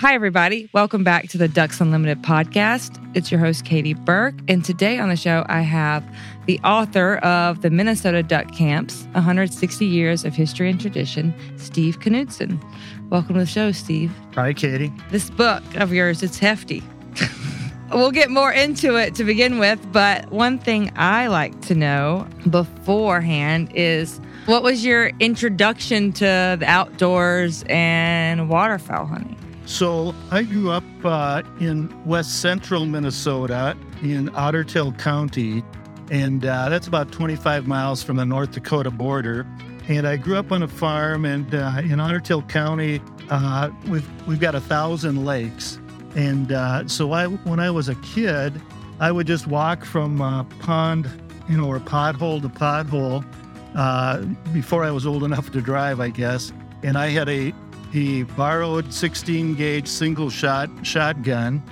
Hi, everybody. Welcome back to the Ducks Unlimited podcast. It's your host, Katie Burke. And today on the show, I have the author of the Minnesota Duck Camps 160 Years of History and Tradition, Steve Knutson. Welcome to the show, Steve. Hi, Katie. This book of yours, it's hefty. we'll get more into it to begin with, but one thing I like to know beforehand is what was your introduction to the outdoors and waterfowl hunting? So I grew up uh, in west central Minnesota in Otter Tail County, and uh, that's about 25 miles from the North Dakota border. And I grew up on a farm, and uh, in Otter Tail County, uh, we've we've got a thousand lakes. And uh, so I, when I was a kid, I would just walk from uh, pond, you know, or pothole to pothole before I was old enough to drive, I guess. And I had a he borrowed 16 gauge single shot shotgun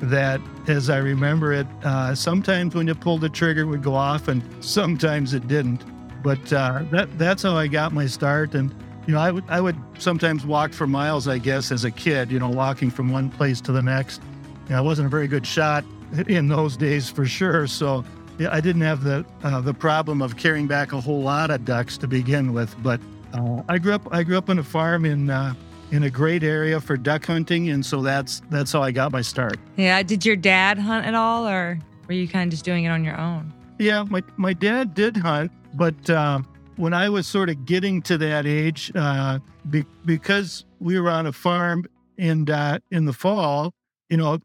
that as i remember it uh, sometimes when you pulled the trigger it would go off and sometimes it didn't. But uh, that, that's how i got my start. And you know I would, would sometimes walk for miles i guess as a kid you know walking from one place to the next. You know, i wasn't a very good shot in those days for sure. So yeah, i didn't have the uh, the problem of carrying back a whole lot of ducks to begin with. But uh, I grew up. I grew up on a farm in uh, in a great area for duck hunting, and so that's that's how I got my start. Yeah. Did your dad hunt at all, or were you kind of just doing it on your own? Yeah, my my dad did hunt, but uh, when I was sort of getting to that age, uh, be, because we were on a farm and uh, in the fall, you know,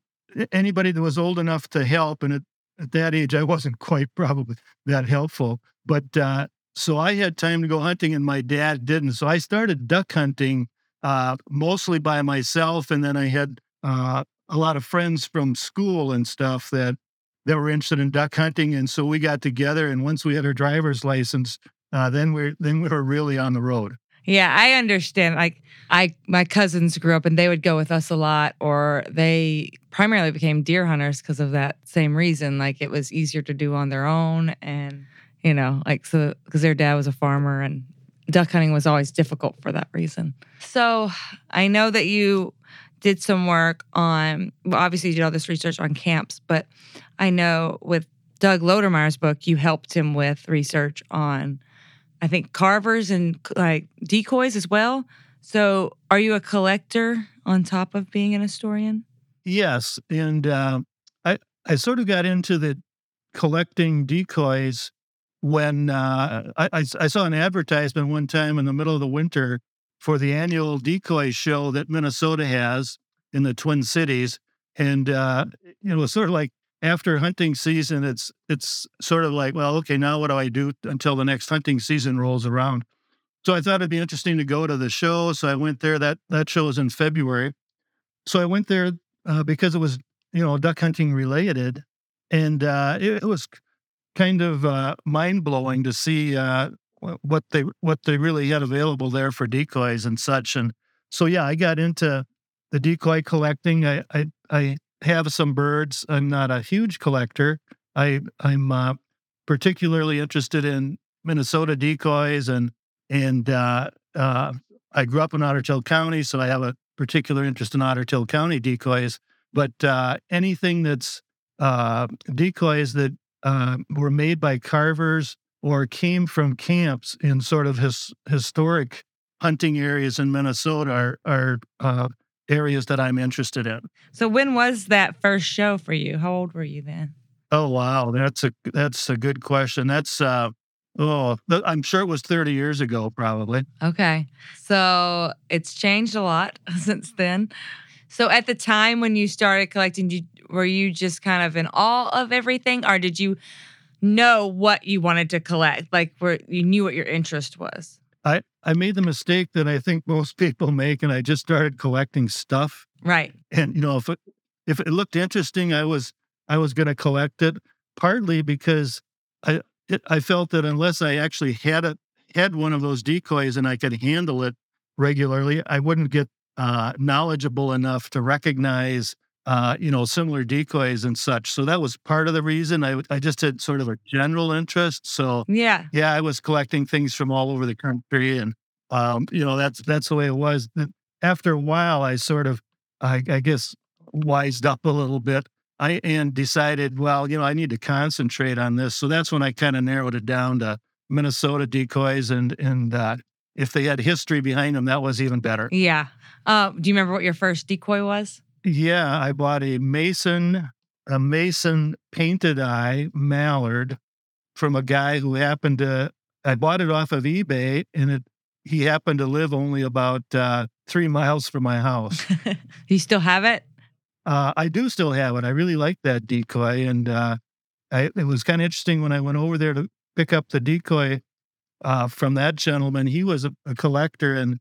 anybody that was old enough to help, and at, at that age, I wasn't quite probably that helpful, but uh, so I had time to go hunting, and my dad didn't. So I started duck hunting uh, mostly by myself, and then I had uh, a lot of friends from school and stuff that that were interested in duck hunting, and so we got together. And once we had our driver's license, uh, then we then we were really on the road. Yeah, I understand. Like I my cousins grew up and they would go with us a lot or they primarily became deer hunters because of that same reason. Like it was easier to do on their own and you know, like so because their dad was a farmer and duck hunting was always difficult for that reason. So I know that you did some work on, well, obviously you did all this research on camps, but I know with Doug Lodermeyer's book, you helped him with research on, I think, carvers and like decoys as well. So are you a collector on top of being an historian? Yes. And uh, I, I sort of got into the collecting decoys when uh, I, I, saw an advertisement one time in the middle of the winter for the annual decoy show that Minnesota has in the Twin Cities, and uh, you know, sort of like after hunting season, it's it's sort of like, well, okay, now what do I do until the next hunting season rolls around? So I thought it'd be interesting to go to the show, so I went there. That that show is in February, so I went there uh, because it was you know duck hunting related, and uh, it, it was kind of uh, mind blowing to see uh, what they what they really had available there for decoys and such. And so, yeah, I got into the decoy collecting. I I, I have some birds. I'm not a huge collector. I I'm uh, particularly interested in Minnesota decoys and and uh, uh, I grew up in Otter Tail County, so I have a particular interest in Ottertail County decoys, but uh, anything that's decoys that uh, were made by carvers or came from camps in sort of his, historic hunting areas in Minnesota are, are uh, areas that I'm interested in. So when was that first show for you? How old were you then? Oh wow, that's a that's a good question. That's uh oh, I'm sure it was 30 years ago probably. Okay. So it's changed a lot since then. So at the time when you started collecting, you, were you just kind of in awe of everything or did you know what you wanted to collect? Like where you knew what your interest was? I, I made the mistake that I think most people make, and I just started collecting stuff. Right. And you know, if it, if it looked interesting, I was I was going to collect it. Partly because I it, I felt that unless I actually had it had one of those decoys and I could handle it regularly, I wouldn't get uh, knowledgeable enough to recognize uh, you know, similar decoys and such. So that was part of the reason I, I just had sort of a general interest. So yeah, yeah, I was collecting things from all over the country, and um, you know, that's that's the way it was. After a while, I sort of, I, I guess, wised up a little bit. I and decided, well, you know, I need to concentrate on this. So that's when I kind of narrowed it down to Minnesota decoys, and and uh, if they had history behind them, that was even better. Yeah. Uh, do you remember what your first decoy was? Yeah, I bought a Mason, a Mason painted eye mallard from a guy who happened to. I bought it off of eBay, and it he happened to live only about uh, three miles from my house. you still have it? Uh, I do still have it. I really like that decoy, and uh, I, it was kind of interesting when I went over there to pick up the decoy uh, from that gentleman. He was a, a collector, and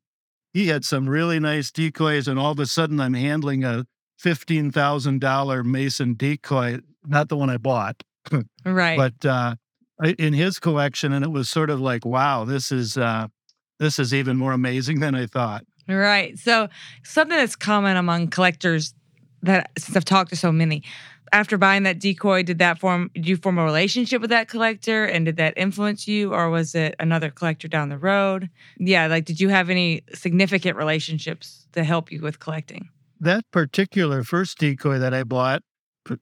he had some really nice decoys, and all of a sudden I'm handling a $15,000 Mason decoy, not the one I bought. right. But uh, in his collection, and it was sort of like, wow, this is uh, this is even more amazing than I thought. Right. So something that's common among collectors that since I've talked to so many, after buying that decoy, did that form did you form a relationship with that collector and did that influence you or was it another collector down the road? Yeah, like did you have any significant relationships to help you with collecting? that particular first decoy that I bought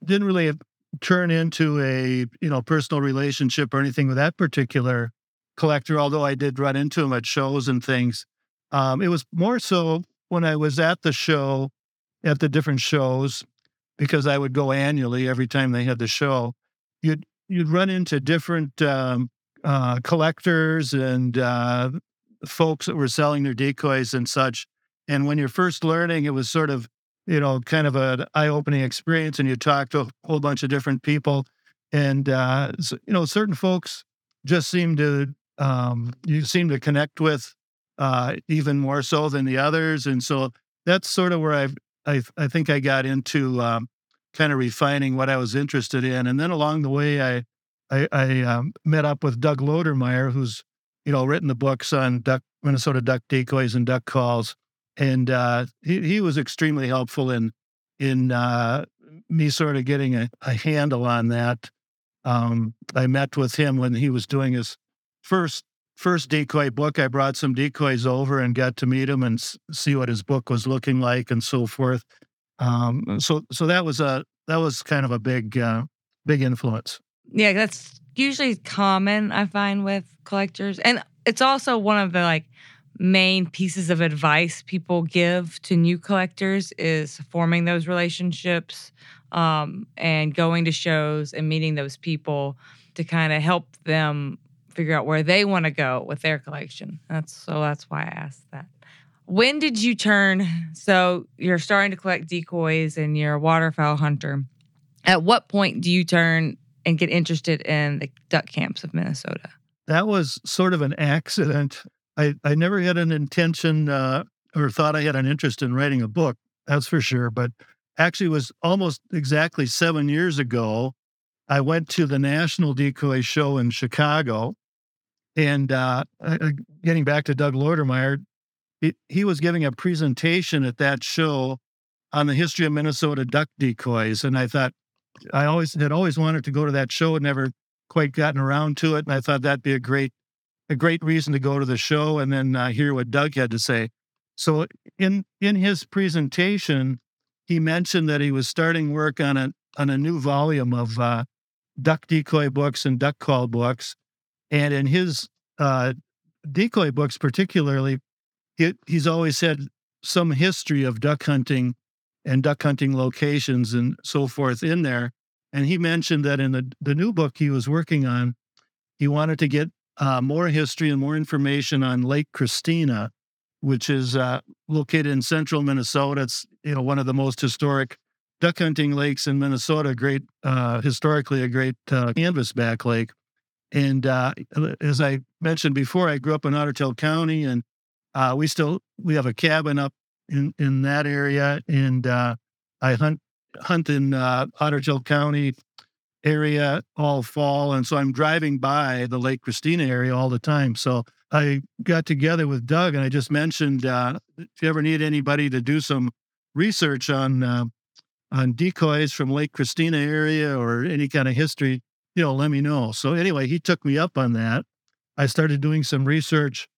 didn't really turn into a you know personal relationship or anything with that particular collector. Although I did run into him at shows and things, um, it was more so when I was at the show, at the different shows, because I would go annually every time they had the show. You'd you'd run into different um, uh, collectors and uh, folks that were selling their decoys and such. And when you're first learning, it was sort of, you know, kind of an eye opening experience. And you talk to a whole bunch of different people. And, uh, so, you know, certain folks just seem to, um, you seem to connect with uh, even more so than the others. And so that's sort of where I've, I, I think I got into um, kind of refining what I was interested in. And then along the way, I, I, I um, met up with Doug Lodermeyer, who's, you know, written the books on duck, Minnesota duck decoys and duck calls and uh, he he was extremely helpful in in uh, me sort of getting a, a handle on that. Um, I met with him when he was doing his first first decoy book. I brought some decoys over and got to meet him and s- see what his book was looking like and so forth. Um, so so that was a that was kind of a big uh, big influence. Yeah, that's usually common I find with collectors, and it's also one of the like main pieces of advice people give to new collectors is forming those relationships um, and going to shows and meeting those people to kind of help them figure out where they want to go with their collection. That's so that's why I asked that. When did you turn? So you're starting to collect decoys and you're a waterfowl hunter. At what point do you turn and get interested in the duck camps of Minnesota? That was sort of an accident. I, I never had an intention uh, or thought I had an interest in writing a book, that's for sure. But actually, it was almost exactly seven years ago. I went to the National Decoy Show in Chicago. And uh, getting back to Doug Lodermeyer, he, he was giving a presentation at that show on the history of Minnesota duck decoys. And I thought, I always had always wanted to go to that show and never quite gotten around to it. And I thought that'd be a great a great reason to go to the show and then uh, hear what Doug had to say. So in in his presentation, he mentioned that he was starting work on a on a new volume of uh, duck decoy books and duck call books, and in his uh, decoy books, particularly, he, he's always had some history of duck hunting and duck hunting locations and so forth in there. And he mentioned that in the, the new book he was working on, he wanted to get uh, more history and more information on Lake Christina, which is uh, located in central Minnesota. It's you know one of the most historic duck hunting lakes in Minnesota. Great uh, historically a great uh, canvasback lake. And uh, as I mentioned before, I grew up in Otter Tail County, and uh, we still we have a cabin up in in that area, and uh, I hunt hunt in uh, Otter Tail County area all fall, and so I'm driving by the Lake Christina area all the time. So I got together with Doug, and I just mentioned uh, if you ever need anybody to do some research on uh, on decoys from Lake Christina area or any kind of history, you know, let me know. So anyway, he took me up on that. I started doing some research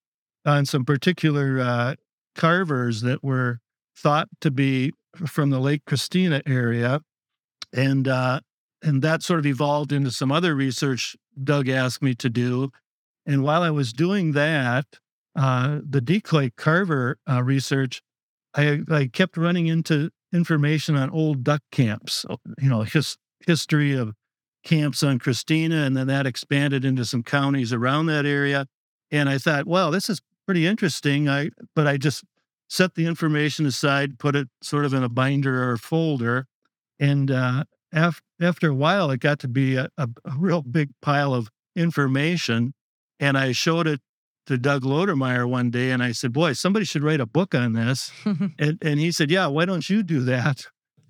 on some particular uh, carvers that were thought to be from the Lake Christina area, and uh, and that sort of evolved into some other research Doug asked me to do. And while I was doing that, uh, the decoy carver uh, research, I, I kept running into information on old duck camps, you know, his, history of camps on Christina, and then that expanded into some counties around that area. And I thought, well, this is pretty interesting. I but I just set the information aside, put it sort of in a binder or a folder, and uh, after after a while, it got to be a, a, a, real big pile of information. And I showed it to Doug Lodermeyer one day, and I said, "Boy, somebody should write a book on this." and, and he said, "Yeah, why don't you do that?"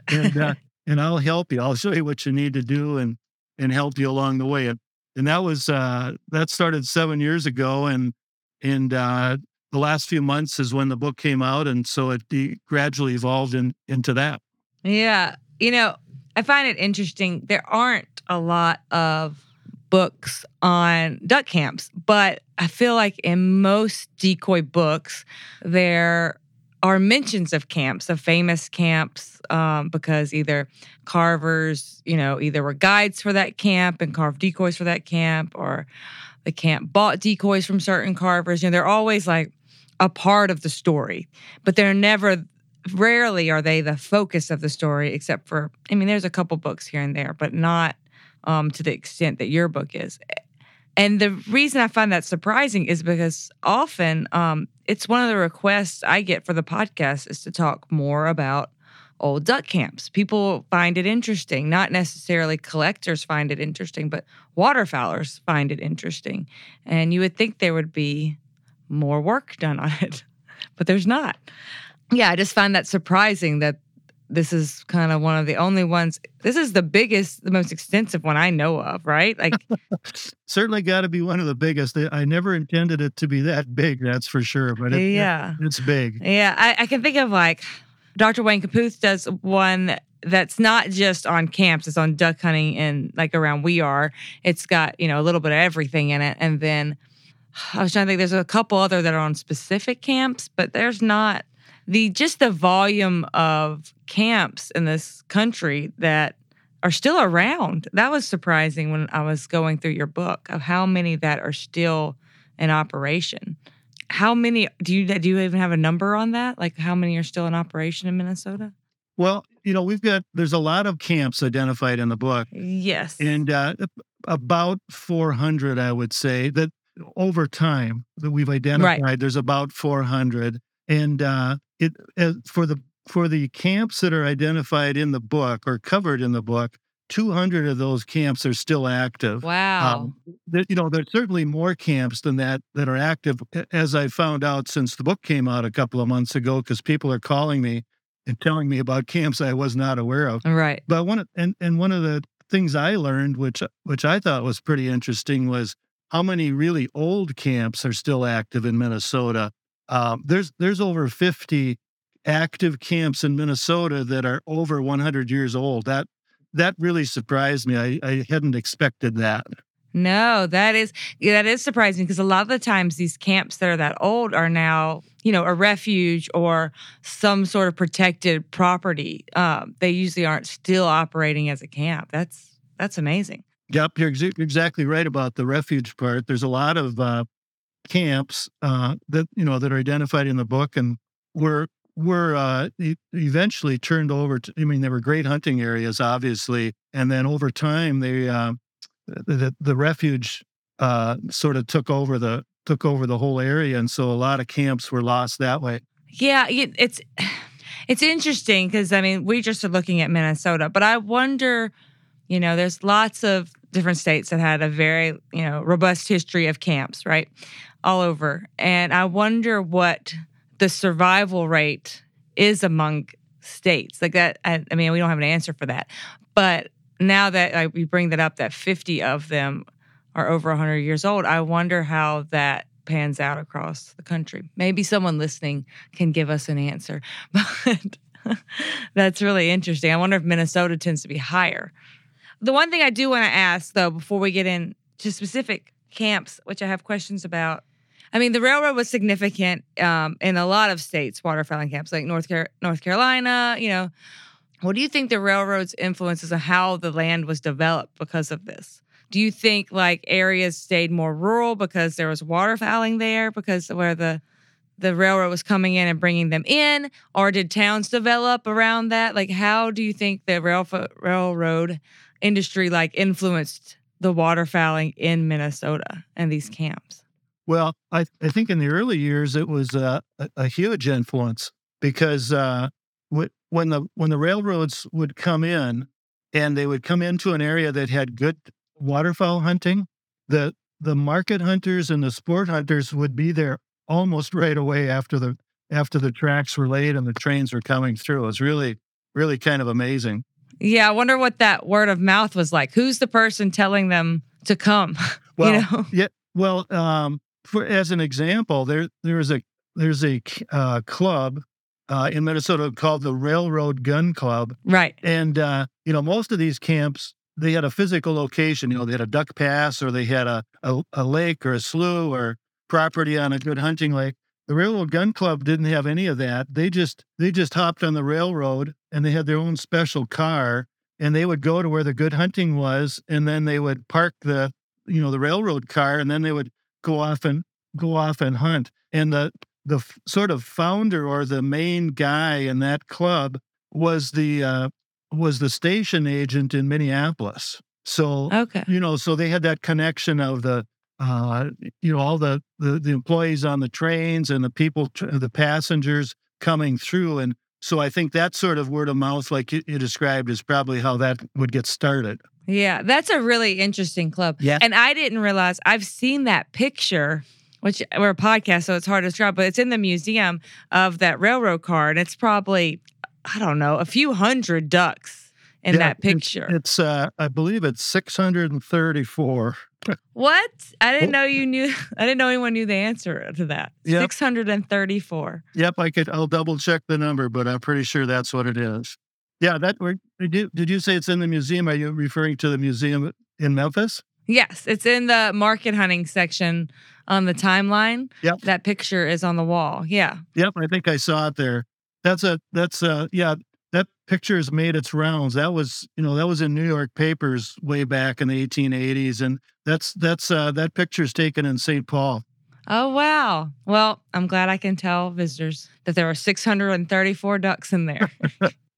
And uh, and I'll help you. I'll show you what you need to do and and help you along the way. And and that was uh, that started seven years ago, and and uh, the last few months is when the book came out, and so it de- gradually evolved in, into that. Yeah, you know, I find it interesting. There aren't a lot of books on duck camps, but I feel like in most decoy books, there are mentions of camps, of famous camps, um, because either carvers, you know, either were guides for that camp and carved decoys for that camp, or the camp bought decoys from certain carvers. You know, they're always like a part of the story, but they're never, rarely are they the focus of the story, except for, I mean, there's a couple books here and there, but not um, to the extent that your book is. And the reason I find that surprising is because often um, it's one of the requests I get for the podcast is to talk more about old duck camps. People find it interesting. Not necessarily collectors find it interesting, but waterfowlers find it interesting. And you would think there would be more work done on it, but there's not. Yeah, I just find that surprising that this is kind of one of the only ones. This is the biggest, the most extensive one I know of, right? Like, certainly got to be one of the biggest. I never intended it to be that big, that's for sure. But it, yeah, it, it's big. Yeah, I, I, can think of like Dr. Wayne Caputh does one that's not just on camps; it's on duck hunting and like around we are. It's got you know a little bit of everything in it, and then I was trying to think. There's a couple other that are on specific camps, but there's not the just the volume of camps in this country that are still around. That was surprising when I was going through your book of how many that are still in operation. How many do you do you even have a number on that? Like how many are still in operation in Minnesota? Well, you know, we've got there's a lot of camps identified in the book. Yes. And uh, about 400 I would say that over time that we've identified right. there's about 400 and uh, it uh, for the for the camps that are identified in the book or covered in the book 200 of those camps are still active. Wow. Um, there, you know there's certainly more camps than that that are active as i found out since the book came out a couple of months ago because people are calling me and telling me about camps i was not aware of. Right. But one of, and, and one of the things i learned which which i thought was pretty interesting was how many really old camps are still active in minnesota um, there's there's over 50 active camps in Minnesota that are over 100 years old. That that really surprised me. I, I hadn't expected that. No, that is that is surprising because a lot of the times these camps that are that old are now, you know, a refuge or some sort of protected property. Um, they usually aren't still operating as a camp. That's that's amazing. Yep, you're ex- exactly right about the refuge part. There's a lot of uh, camps uh, that you know that are identified in the book, and were were uh, eventually turned over. to I mean, they were great hunting areas, obviously, and then over time, they uh, the, the the refuge uh, sort of took over the took over the whole area, and so a lot of camps were lost that way. Yeah, it's it's interesting because I mean we just are looking at Minnesota, but I wonder, you know, there's lots of different states that had a very you know robust history of camps, right, all over, and I wonder what the survival rate is among states like that. I, I mean, we don't have an answer for that, but now that I, we bring that up, that 50 of them are over 100 years old, I wonder how that pans out across the country. Maybe someone listening can give us an answer. But that's really interesting. I wonder if Minnesota tends to be higher. The one thing I do want to ask, though, before we get into specific camps, which I have questions about. I mean, the railroad was significant um, in a lot of states, waterfowling camps like North Car- North Carolina. You know, what do you think the railroad's influences on how the land was developed because of this? Do you think like areas stayed more rural because there was waterfowling there because where the the railroad was coming in and bringing them in, or did towns develop around that? Like, how do you think the rail railroad industry like influenced the waterfowling in Minnesota and these camps? Well, I, I think in the early years it was uh, a, a huge influence because uh, wh- when the when the railroads would come in and they would come into an area that had good waterfowl hunting, the the market hunters and the sport hunters would be there almost right away after the after the tracks were laid and the trains were coming through. It was really really kind of amazing. Yeah, I wonder what that word of mouth was like. Who's the person telling them to come? Well, you know? yeah. Well, um, for as an example, there there is a there's a uh, club uh, in Minnesota called the Railroad Gun Club, Right. and uh, you know most of these camps they had a physical location. You know, they had a duck pass, or they had a, a a lake or a slough or property on a good hunting lake. The Railroad Gun Club didn't have any of that. They just they just hopped on the railroad and they had their own special car and they would go to where the good hunting was and then they would park the you know the railroad car and then they would go off and go off and hunt. And the the f- sort of founder or the main guy in that club was the uh, was the station agent in Minneapolis. So Okay. you know, so they had that connection of the, uh, you know, all the, the the employees on the trains and the people, the passengers coming through, and so I think that sort of word of mouth, like you, you described, is probably how that would get started. Yeah, that's a really interesting club. Yeah. And I didn't realize I've seen that picture, which we're a podcast, so it's hard to describe, but it's in the museum of that railroad car. And it's probably, I don't know, a few hundred ducks in Yeah, that picture. It's, uh, I believe it's six hundred and thirty-four. what? I didn't Oh. know you knew, I didn't know anyone knew the answer to that. Yep. 634. Yep, I could. I'll double check the number, but I'm pretty sure that's what it is. Yeah, that. Did you, did you say it's in the museum? Are you referring to the museum in Memphis? Yes, it's in the market hunting section on the timeline. Yep. That picture is on the wall. Yeah. Yep, I think I saw it there. That's a that's a yeah, that picture has made its rounds. That was, you know, that was in New York papers way back in the 1880s and that's that's uh that picture's taken in St. Paul. Oh wow. Well, I'm glad I can tell visitors that there are 634 ducks in there.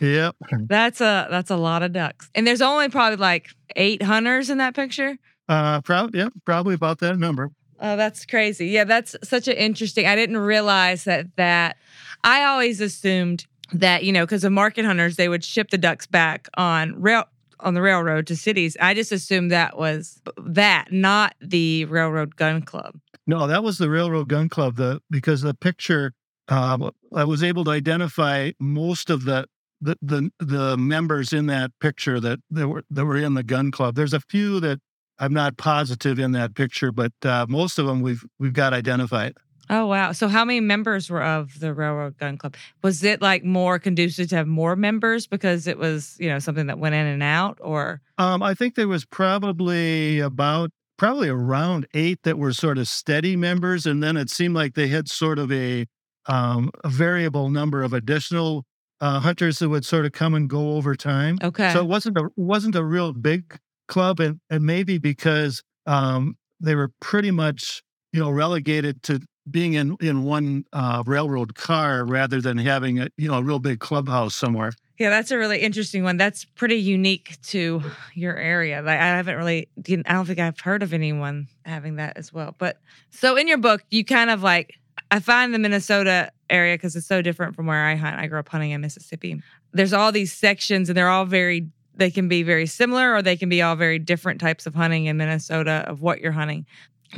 Yep. that's a that's a lot of ducks. And there's only probably like 8 hunters in that picture. Uh probably yeah, probably about that number. Oh, that's crazy. Yeah, that's such an interesting. I didn't realize that that I always assumed that, you know, because of market hunters, they would ship the ducks back on rail on the railroad to cities. I just assumed that was that, not the railroad gun club. No, that was the Railroad Gun Club. The because the picture, um, I was able to identify most of the the the, the members in that picture that, that were that were in the gun club. There's a few that I'm not positive in that picture, but uh, most of them we've we've got identified. Oh wow! So how many members were of the Railroad Gun Club? Was it like more conducive to have more members because it was you know something that went in and out, or? Um, I think there was probably about probably around eight that were sort of steady members, and then it seemed like they had sort of a um, a variable number of additional uh, hunters that would sort of come and go over time. Okay. So it wasn't a wasn't a real big club, and, and maybe because um, they were pretty much you know relegated to being in in one uh, railroad car rather than having a you know a real big clubhouse somewhere. Yeah, that's a really interesting one. That's pretty unique to your area. Like I haven't really, I don't think I've heard of anyone having that as well. But so in your book, you kind of like I find the Minnesota area because it's so different from where I hunt. I grew up hunting in Mississippi. There's all these sections, and they're all very. They can be very similar, or they can be all very different types of hunting in Minnesota of what you're hunting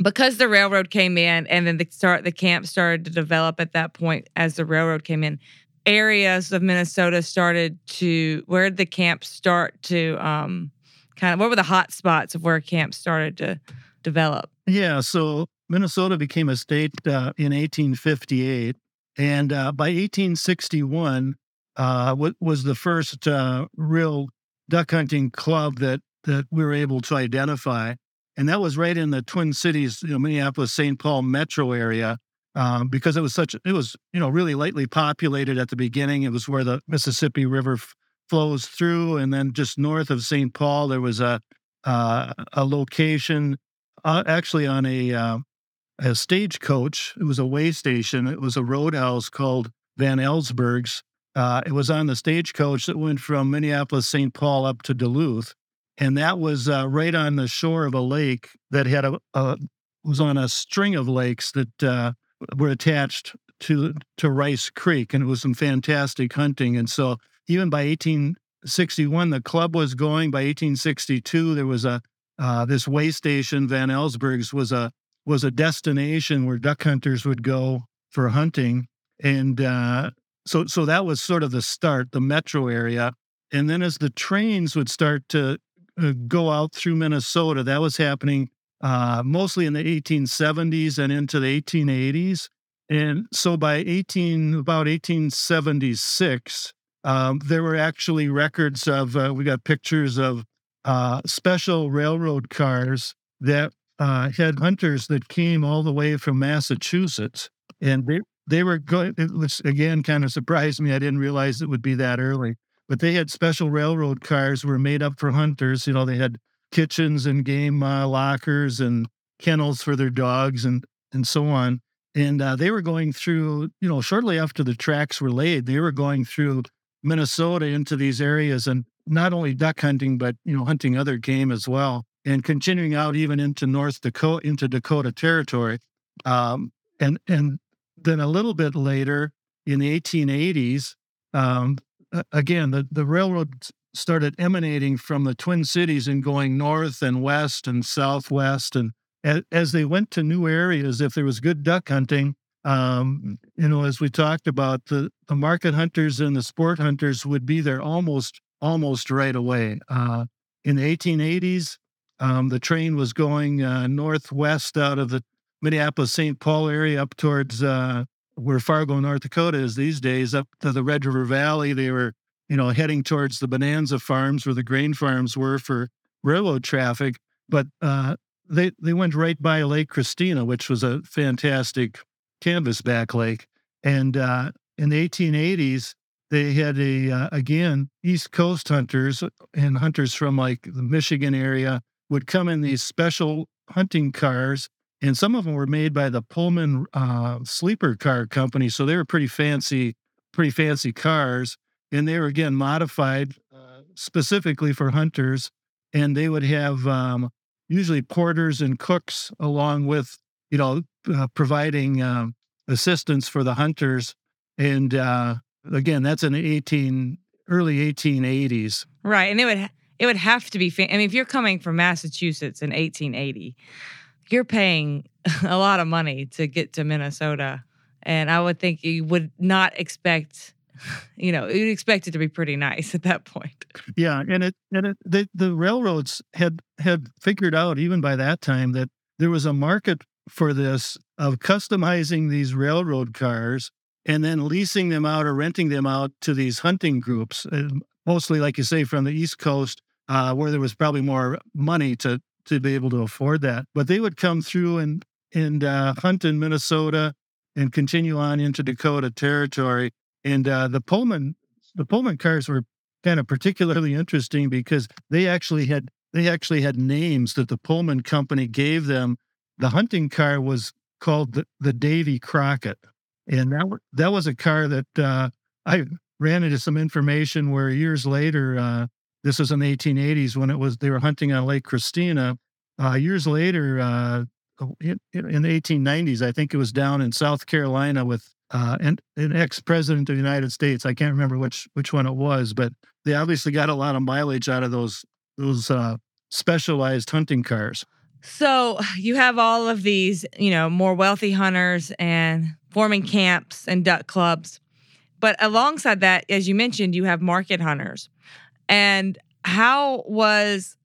because the railroad came in and then the start the camp started to develop at that point as the railroad came in areas of minnesota started to where did the camp start to um kind of what were the hot spots of where camps started to develop Yeah, so Minnesota became a state uh, in 1858, and uh, by 1861 uh, wa- was the first uh, real duck hunting club that that we were able to identify, and that was right in the Twin Cities, you know, Minneapolis, St. Paul metro area. Um, because it was such, it was you know really lightly populated at the beginning. It was where the Mississippi River f- flows through, and then just north of St. Paul there was a uh, a location uh, actually on a uh, a stagecoach. It was a way station. It was a roadhouse called Van Ellsberg's. Uh, it was on the stagecoach that went from Minneapolis, St. Paul up to Duluth, and that was uh, right on the shore of a lake that had a, a was on a string of lakes that uh, were attached to to Rice Creek, and it was some fantastic hunting. And so, even by 1861, the club was going. By 1862, there was a uh, this way station, Van Ellsberg's, was a was a destination where duck hunters would go for hunting, and uh, so so that was sort of the start, the metro area. And then as the trains would start to uh, go out through Minnesota, that was happening uh, mostly in the 1870s and into the 1880s. And so by 18 about 1876, um, there were actually records of uh, we got pictures of uh, special railroad cars that uh, had hunters that came all the way from Massachusetts, and they they were going. It was again kind of surprised me. I didn't realize it would be that early, but they had special railroad cars were made up for hunters. You know, they had kitchens and game uh, lockers and kennels for their dogs and and so on. And uh, they were going through, you know, shortly after the tracks were laid, they were going through Minnesota into these areas and not only duck hunting, but you know, hunting other game as well, and continuing out even into North Dakota, into Dakota Territory, um, and and then a little bit later in the 1880s, um, again the the railroad started emanating from the Twin Cities and going north and west and southwest, and as they went to new areas, if there was good duck hunting, um, you know, as we talked about, the, the market hunters and the sport hunters would be there almost almost right away. Uh, in the 1880s, um, the train was going uh, northwest out of the Minneapolis St. Paul area up towards uh, where Fargo, North Dakota is these days, up to the Red River Valley. They were, you know, heading towards the Bonanza farms where the grain farms were for railroad traffic. But uh, they they went right by Lake Christina, which was a fantastic canvasback lake. And uh, in the 1880s, they had a uh, again East Coast hunters and hunters from like the Michigan area would come in these special hunting cars, and some of them were made by the Pullman uh, sleeper car company, so they were pretty fancy, pretty fancy cars, and they were again modified uh, specifically for hunters, and they would have um, usually porters and cooks along with you know uh, providing um, assistance for the hunters, and uh, again that's in the 18 early 1880s. right and it would it would have to be fa- i mean if you're coming from massachusetts in 1880 you're paying a lot of money to get to minnesota. And i would think you would not expect you know you'd expect it to be pretty nice at that point. Yeah, and it and it the, the railroads had had figured out even by that time that there was a market for this of customizing these railroad cars and then leasing them out or renting them out to these hunting groups, mostly, like you say, from the East Coast, uh, where there was probably more money to to be able to afford that. But they would come through and and uh, hunt in Minnesota and continue on into Dakota territory. And uh, the Pullman the Pullman cars were kind of particularly interesting because they actually had they actually had names that the Pullman company gave them. The hunting car was called the, the Davy Crockett, and that that was a car that uh, I ran into some information where years later, uh, this was in the 1880s when it was they were hunting on Lake Christina. Uh, years later, uh, in, in, the 1890s, I think it was down in South Carolina with uh, an, an ex-president of the United States. I can't remember which which one it was, but they obviously got a lot of mileage out of those those uh, specialized hunting cars. So you have all of these, you know, more wealthy hunters and forming camps and duck clubs. But alongside that, as you mentioned, you have market hunters. And how was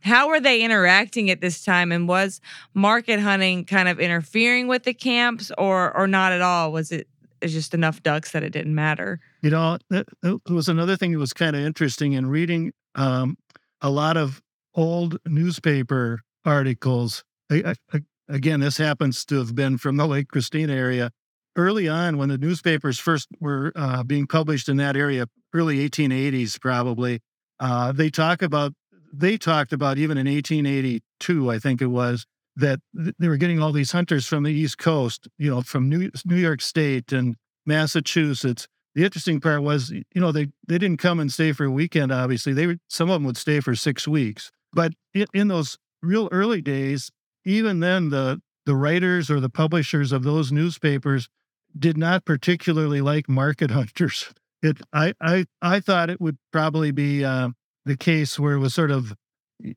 how were they interacting at this time? And was market hunting kind of interfering with the camps or or not at all? Was it just enough ducks that it didn't matter? You know it was another thing that was kind of interesting in reading um, a lot of old newspaper articles. I, I, again this happens to have been from the lake christina area. Early on when the newspapers first were uh, being published in that area early 1880s probably uh, they talk about they talked about even in 1882, I think it was, that they were getting all these hunters from the East Coast, you know, from New, New York State and Massachusetts. The interesting part was, you know, they, they didn't come and stay for a weekend, obviously. They were, some of them would stay for six weeks. But in those real early days, even then, the, the writers or the publishers of those newspapers did not particularly like market hunters. It, I, I, I thought it would probably be uh, the case where it was sort of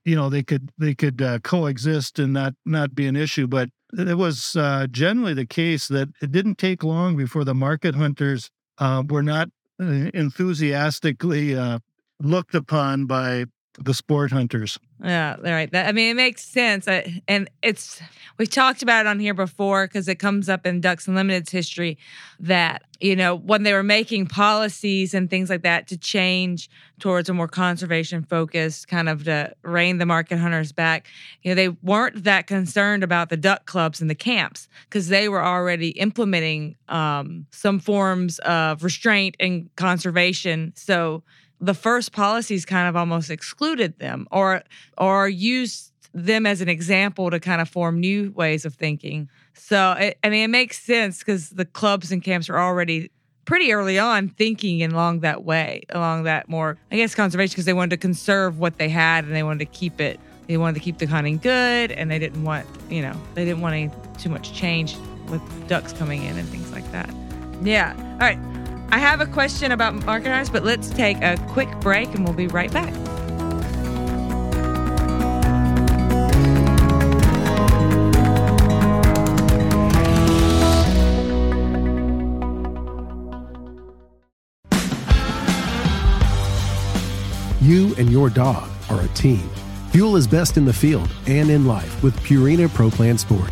you know they could they could uh, coexist and not not be an issue but it was uh, generally the case that it didn't take long before the market hunters uh, were not uh, enthusiastically uh, looked upon by the sport hunters yeah, right. That, I mean, it makes sense. I, and it's, we've talked about it on here before because it comes up in Ducks Unlimited's history that, you know, when they were making policies and things like that to change towards a more conservation focused kind of to rein the market hunters back, you know, they weren't that concerned about the duck clubs and the camps because they were already implementing um, some forms of restraint and conservation. So, the first policies kind of almost excluded them or or used them as an example to kind of form new ways of thinking. So it, I mean, it makes sense because the clubs and camps are already pretty early on thinking along that way, along that more, I guess, conservation because they wanted to conserve what they had and they wanted to keep it. They wanted to keep the hunting good, and they didn't want, you know, they didn't want any too much change with ducks coming in and things like that. Yeah. All right. I have a question about market hunters, but let's take a quick break and we'll be right back. You and your dog are a team. Fuel is best in the field and in life with Purina Pro Plan Sport.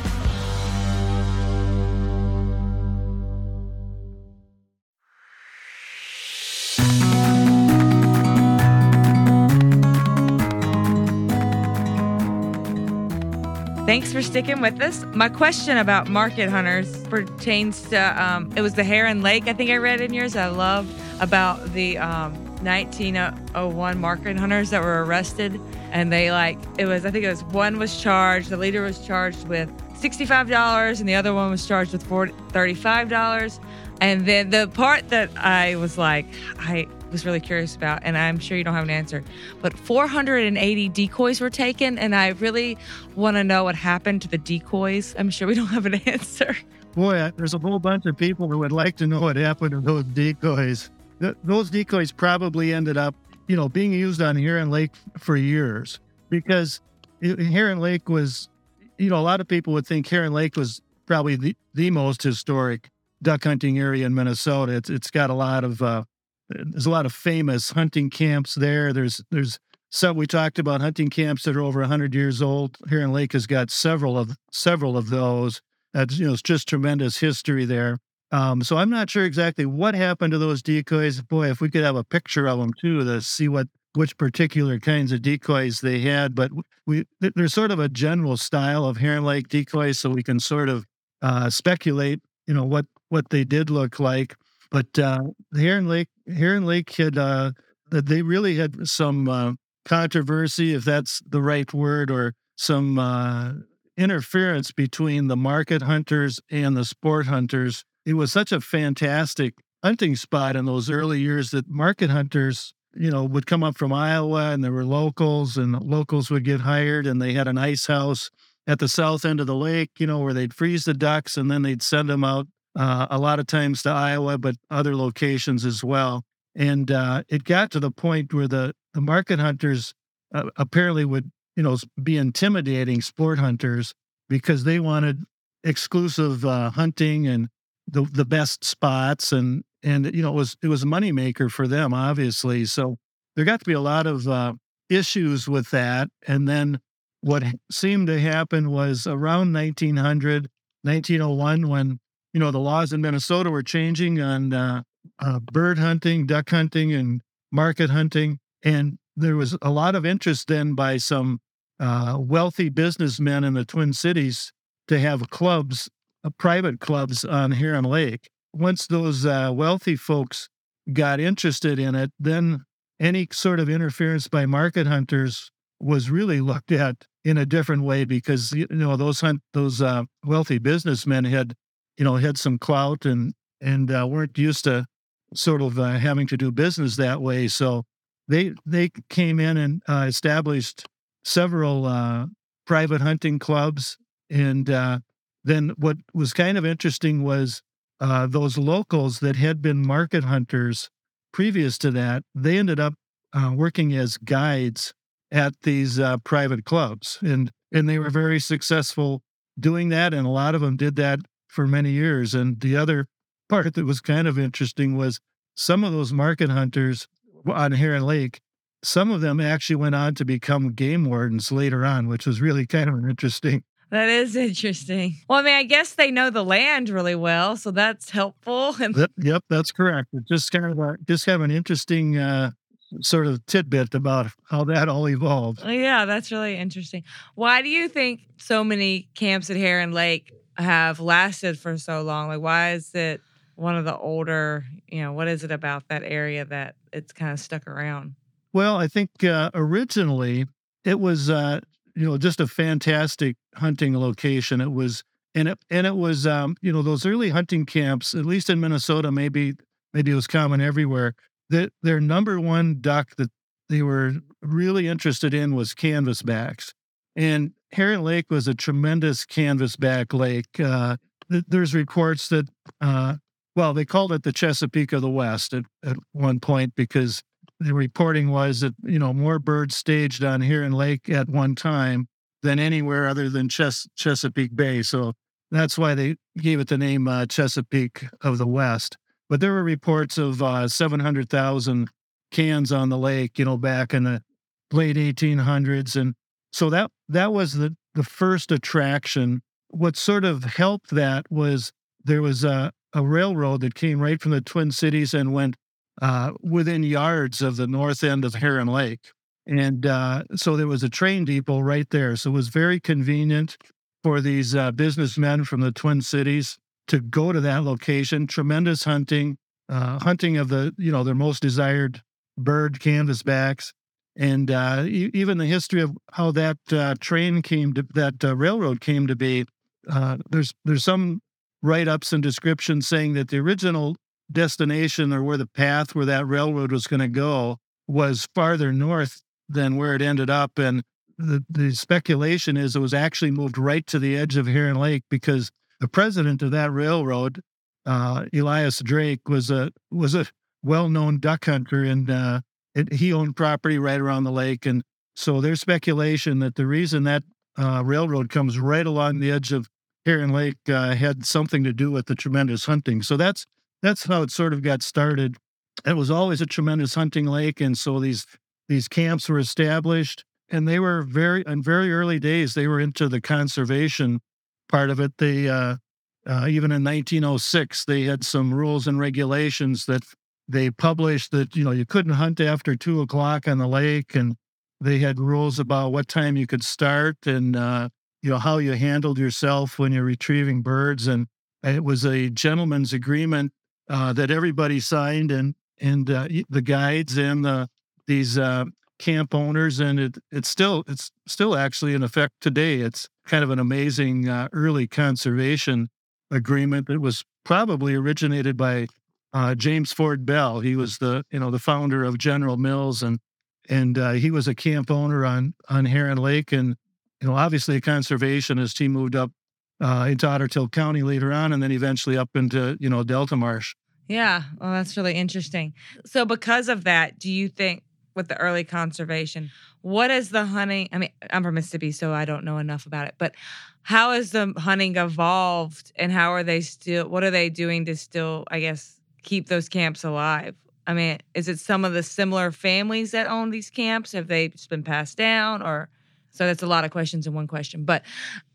Thanks for sticking with us. My question about market hunters pertains to um, it was the Heron Lake. I think I read in yours. I love about the um, 1901 market hunters that were arrested, and they like it was. I think it was one was charged. The leader was charged with sixty-five dollars, and the other one was charged with 40, thirty-five dollars. And then the part that I was like, I was really curious about, and I'm sure you don't have an answer. But 480 decoys were taken, and I really want to know what happened to the decoys. I'm sure we don't have an answer. Boy, there's a whole bunch of people who would like to know what happened to those decoys. Th- those decoys probably ended up, you know, being used on Heron Lake for years because Heron Lake was you know, a lot of people would think Heron Lake was probably the, the most historic duck hunting area in Minnesota. It's it's got a lot of uh, there's a lot of famous hunting camps there. There's there's some we talked about hunting camps that are over 100 years old. Heron Lake has got several of several of those. That's you know it's just tremendous history there. Um, so I'm not sure exactly what happened to those decoys. Boy, if we could have a picture of them too to see what which particular kinds of decoys they had, but we there's sort of a general style of Heron Lake decoys, so we can sort of uh, speculate, you know, what what they did look like. But uh, in Lake, Heron Lake had uh, they really had some uh, controversy, if that's the right word, or some uh, interference between the market hunters and the sport hunters. It was such a fantastic hunting spot in those early years that market hunters you know, would come up from Iowa and there were locals and locals would get hired and they had an ice house at the south end of the lake, you know, where they'd freeze the ducks and then they'd send them out uh, a lot of times to Iowa, but other locations as well. And uh, it got to the point where the, the market hunters uh, apparently would, you know, be intimidating sport hunters because they wanted exclusive uh, hunting and the the best spots and and you know it was it was a moneymaker for them obviously so there got to be a lot of uh, issues with that and then what seemed to happen was around 1900 1901 when you know the laws in minnesota were changing on uh, uh, bird hunting duck hunting and market hunting and there was a lot of interest then by some uh, wealthy businessmen in the twin cities to have clubs uh, private clubs on Heron Lake. Once those uh, wealthy folks got interested in it, then any sort of interference by market hunters was really looked at in a different way because you know those hunt those uh, wealthy businessmen had you know had some clout and and uh, weren't used to sort of uh, having to do business that way. So they they came in and uh, established several uh, private hunting clubs and uh, then what was kind of interesting was uh, those locals that had been market hunters previous to that, they ended up working as guides at these private clubs, and and they were very successful doing that, and a lot of them did that for many years. And the other part that was kind of interesting was some of those market hunters on Heron Lake, some of them actually went on to become game wardens later on, which was really kind of interesting that is interesting. Well, I mean, I guess they know the land really well, so that's helpful. Yep, yep that's correct. It's just kind of a, just kind of an interesting uh, sort of tidbit about how that all evolved. Yeah, that's really interesting. Why do you think so many camps at Heron Lake have lasted for so long? Like, why is it one of the older? You know, what is it about that area that it's kind of stuck around? Well, I think uh, originally it was uh, you know just a fantastic hunting location. It was and it and it was um, you know those early hunting camps, at least in Minnesota, maybe maybe it was common everywhere. That their number one duck that they were really interested in was canvasbacks, and Heron Lake was a tremendous canvasback lake. Uh, th- there's reports that uh, well, they called it the Chesapeake of the West at, at one point because the reporting was that you know more birds staged on Heron Lake at one time than anywhere other than Ches- Chesapeake Bay. So that's why they gave it the name uh, Chesapeake of the West. But there were reports of uh, 700,000 cans on the lake, you know, back in the late 1800s, and so that that was the the first attraction. What sort of helped that was there was a, a railroad that came right from the Twin Cities and went uh, within yards of the north end of Heron Lake. And uh, so there was a train depot right there. So it was very convenient for these uh, businessmen from the Twin Cities to go to that location. Tremendous hunting, uh, hunting of the, you know, their most desired bird canvasbacks. And uh, e- even the history of how that uh, train came to, that railroad came to be, there's, there's some write ups and descriptions saying that the original destination or where the path where that railroad was going to go was farther north than where it ended up. And the, the speculation is it was actually moved right to the edge of Heron Lake because the president of that railroad, uh, Elias Drake, was a was a well known duck hunter, and uh, it, he owned property right around the lake. And so there's speculation that the reason that uh, Railroad comes right along the edge of Heron Lake uh, had something to do with the tremendous hunting. So that's that's how it sort of got started. It was always a tremendous hunting lake, and so these these camps were established, and they were very in very early days. They were into the conservation part of it. They uh, uh, even in 1906 they had some rules and regulations that they published that you know you couldn't hunt after two o'clock on the lake, and they had rules about what time you could start and uh, you know how you handled yourself when you're retrieving birds, and it was a gentleman's agreement uh, that everybody signed, and and uh, the guides and the these uh, camp owners, and it it's still it's still actually in effect today. It's kind of an amazing uh, early conservation agreement that was probably originated by uh, James Ford Bell. He was the you know the founder of General Mills, and and uh, he was a camp owner on on Heron Lake, and you know obviously a conservationist. He moved up uh, into Otter Tail County later on, and then eventually up into you know Delta Marsh. Yeah, well, that's really interesting. So, because of that, do you think with the early conservation, what is the hunting? I mean, I'm from Mississippi, so I don't know enough about it, but how has the hunting evolved, and how are they still? What are they doing to still, I guess, keep those camps alive? I mean, is it some of the similar families that own these camps? Have they just been passed down or so that's a lot of questions in one question. But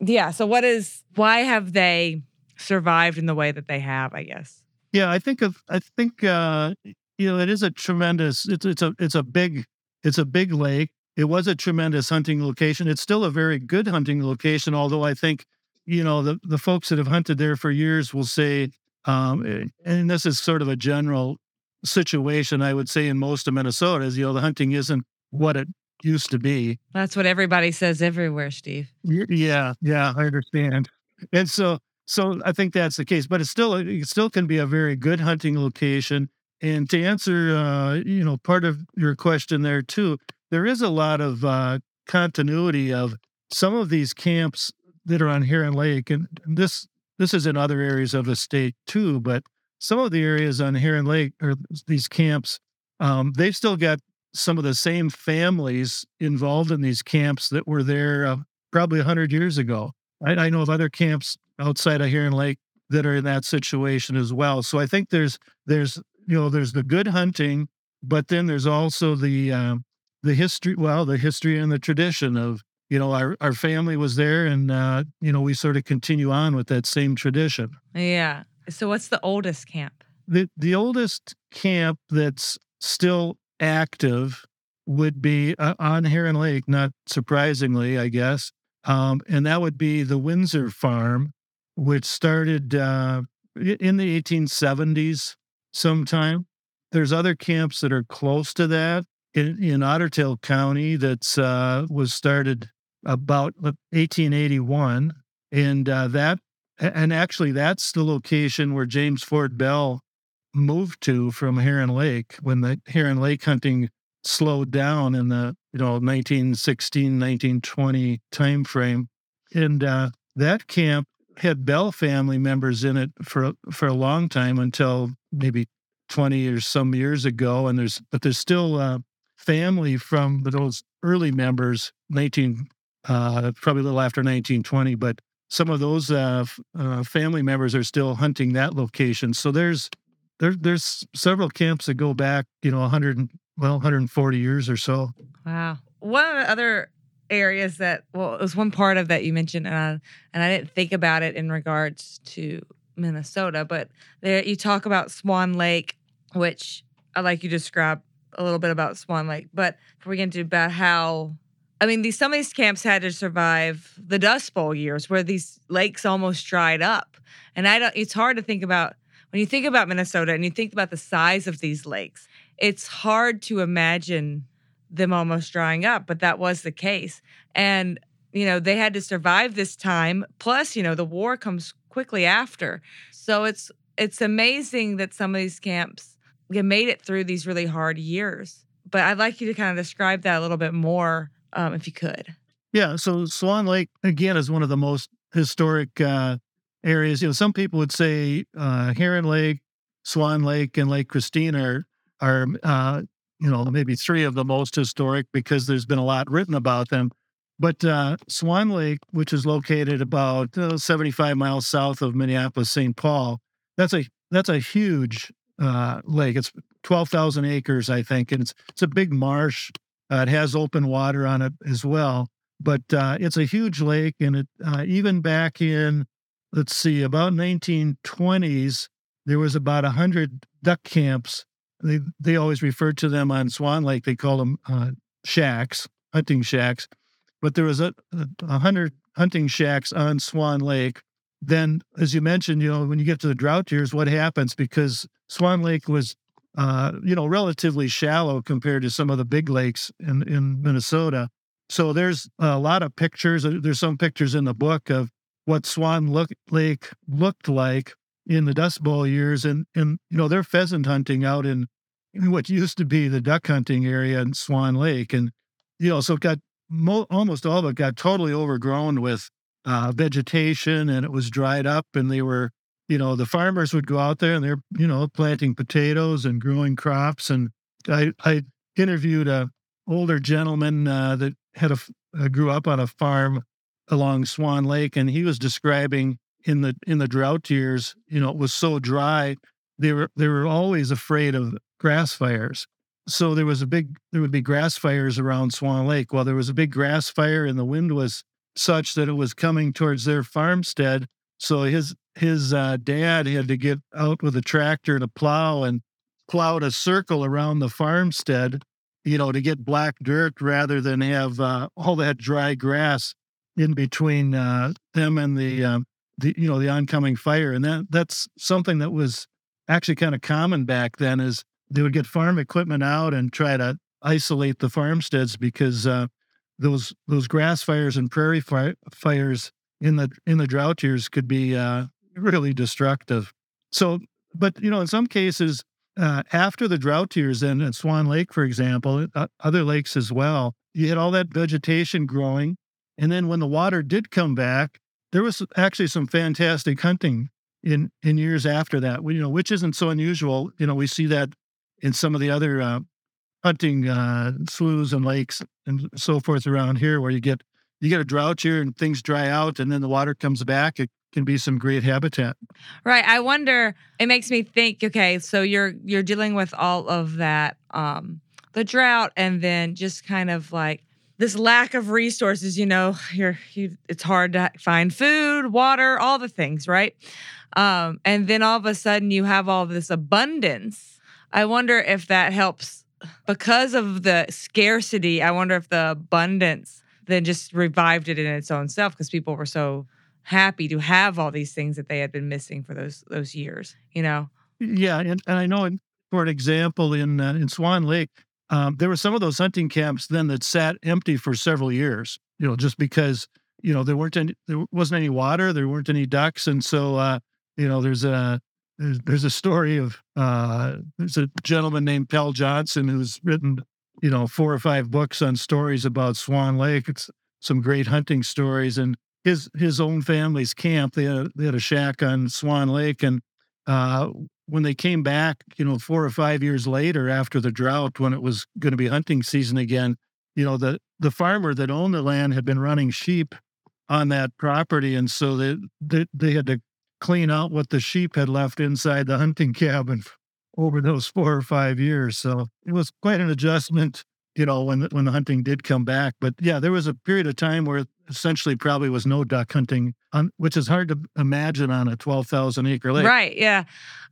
yeah, so what is why have they survived in the way that they have, I guess? Yeah, I think of I think uh you know, it is a tremendous it's it's a it's a big it's a big lake. It was a tremendous hunting location. It's still a very good hunting location, although I think, you know, the, the folks that have hunted there for years will say, um, eh, and this is sort of a general situation, I would say, in most of Minnesota, is, you know, the hunting isn't what it used to be. That's what everybody says everywhere, Steve. Yeah, yeah, I understand. And so, so I think that's the case. But it's still, it still can be a very good hunting location. And to answer, uh, you know, part of your question there too, there is a lot of uh, continuity of some of these camps that are on Heron Lake, and this this is in other areas of the state too. But some of the areas on Heron Lake or these camps, um, they've still got some of the same families involved in these camps that were there uh, probably 100 years ago. I, I, know of other camps outside of Heron Lake that are in that situation as well. So I think there's there's you know there's the good hunting, but then there's also the um, the history. Well, the history and the tradition of you know our our family was there, and uh, you know we sort of continue on with that same tradition. Yeah. So what's the oldest camp? The the oldest camp that's still active would be uh, on Heron Lake, not surprisingly, I guess. Um, and that would be the Windsor Farm, which started uh, in the 1870s sometime. There's other camps that are close to that in, in Otter Tail County that uh, was started about 1881. And uh, that, and actually, that's the location where James Ford Bell moved to from Heron Lake when the Heron Lake hunting slowed down in the you know 1916 1920 time frame and uh, that camp had bell family members in it for for a long time until maybe 20 or some years ago and there's but there's still uh, family from those early members 19 uh, probably a little after 1920 but some of those uh, uh, family members are still hunting that location so there's there, there's several camps that go back, you know, 100, well, 140 years or so. Wow. One of the other areas that, well, it was one part of that you mentioned, and I, and I didn't think about it in regards to Minnesota, but there you talk about Swan Lake, which I like you describe a little bit about Swan Lake, but before we get into about how I mean, these some of these camps had to survive the Dust Bowl years, where these lakes almost dried up, and I don't. It's hard to think about when you think about Minnesota and you think about the size of these lakes, it's hard to imagine them almost drying up, but that was the case. And, you know, they had to survive this time. Plus, you know, the war comes quickly after. So it's it's amazing that some of these camps made it through these really hard years. But I'd like you to kind of describe that a little bit more, um, if you could. Yeah. So Swan Lake again is one of the most historic uh, areas. You know, some people would say uh, Heron Lake, Swan Lake, and Lake Christina are are uh, you know maybe three of the most historic because there's been a lot written about them. But uh, Swan Lake, which is located about uh, 75 miles south of Minneapolis, St. Paul, that's a that's a huge uh, lake. It's 12,000 acres, I think, and it's it's a big marsh. Uh, it has open water on it as well, but uh, it's a huge lake, and it uh, even back in let's see, about 1920s, there was about hundred duck camps. They they always referred to them on Swan Lake. They call them uh, shacks, hunting shacks. But there was a, a hundred hunting shacks on Swan Lake. Then, as you mentioned, you know, when you get to the drought years, what happens? Because Swan Lake was, uh, you know, relatively shallow compared to some of the big lakes in in Minnesota. So there's a lot of pictures. Uh, there's some pictures in the book of what Swan look, Lake looked like in the Dust Bowl years, and and you know they're pheasant hunting out in, what used to be the duck hunting area in Swan Lake, and you know so it got mo- almost all of it got totally overgrown with uh, vegetation, and it was dried up, and they were you know the farmers would go out there and they're you know planting potatoes and growing crops, and I I interviewed a older gentleman uh, that had a uh, grew up on a farm along Swan Lake, and he was describing in the in the drought years, you know, it was so dry, they were they were always afraid of grass fires. So there was a big there would be grass fires around Swan Lake. Well, there was a big grass fire, and the wind was such that it was coming towards their farmstead. So his his uh, dad had to get out with a tractor and a plow and plowed a circle around the farmstead, you know, to get black dirt rather than have uh, all that dry grass in between uh, them and the um, the you know the oncoming fire, and that that's something that was actually kind of common back then. Is they would get farm equipment out and try to isolate the farmsteads because uh, those those grass fires and prairie fi- fires in the in the drought years could be uh, really destructive. So, but you know, in some cases, uh, after the drought years, then at Swan Lake, for example, uh, other lakes as well, you had all that vegetation growing, and then when the water did come back, there was actually some fantastic hunting in in years after that. You know, which isn't so unusual. You know, we see that in some of the other uh, hunting uh, sloughs and lakes and so forth around here, where you get you get a drought year and things dry out, and then the water comes back. It can be some great habitat. Right. I wonder. It makes me think. Okay, so you're you're dealing with all of that, um, the drought, and then just kind of like this lack of resources, you know, you're you, it's hard to find food, water, all the things, right? Um, and then all of a sudden you have all this abundance. I wonder if that helps because of the scarcity. I wonder if the abundance then just revived it in its own self because people were so happy to have all these things that they had been missing for those those years. You know. Yeah, and, and I know, for an example, in uh, in Swan Lake, um, there were some of those hunting camps then that sat empty for several years, you know, just because, you know, there weren't any, there wasn't any water, there weren't any ducks. And so, uh, you know, there's a, there's, there's a story of, uh, there's a gentleman named Pell Johnson who's written, you know, four or five books on stories about Swan Lake. It's some great hunting stories. And his, his own family's camp, they had, they had a shack on Swan Lake. And, uh, when they came back, you know, four or five years later after the drought, when it was going to be hunting season again, you know, the the farmer that owned the land had been running sheep on that property, and so they they, they had to clean out what the sheep had left inside the hunting cabin over those four or five years. So it was quite an adjustment, you know, when when the hunting did come back. But yeah, there was a period of time where essentially probably was no duck hunting, on, which is hard to imagine on a 12,000 acre lake. Right. Yeah.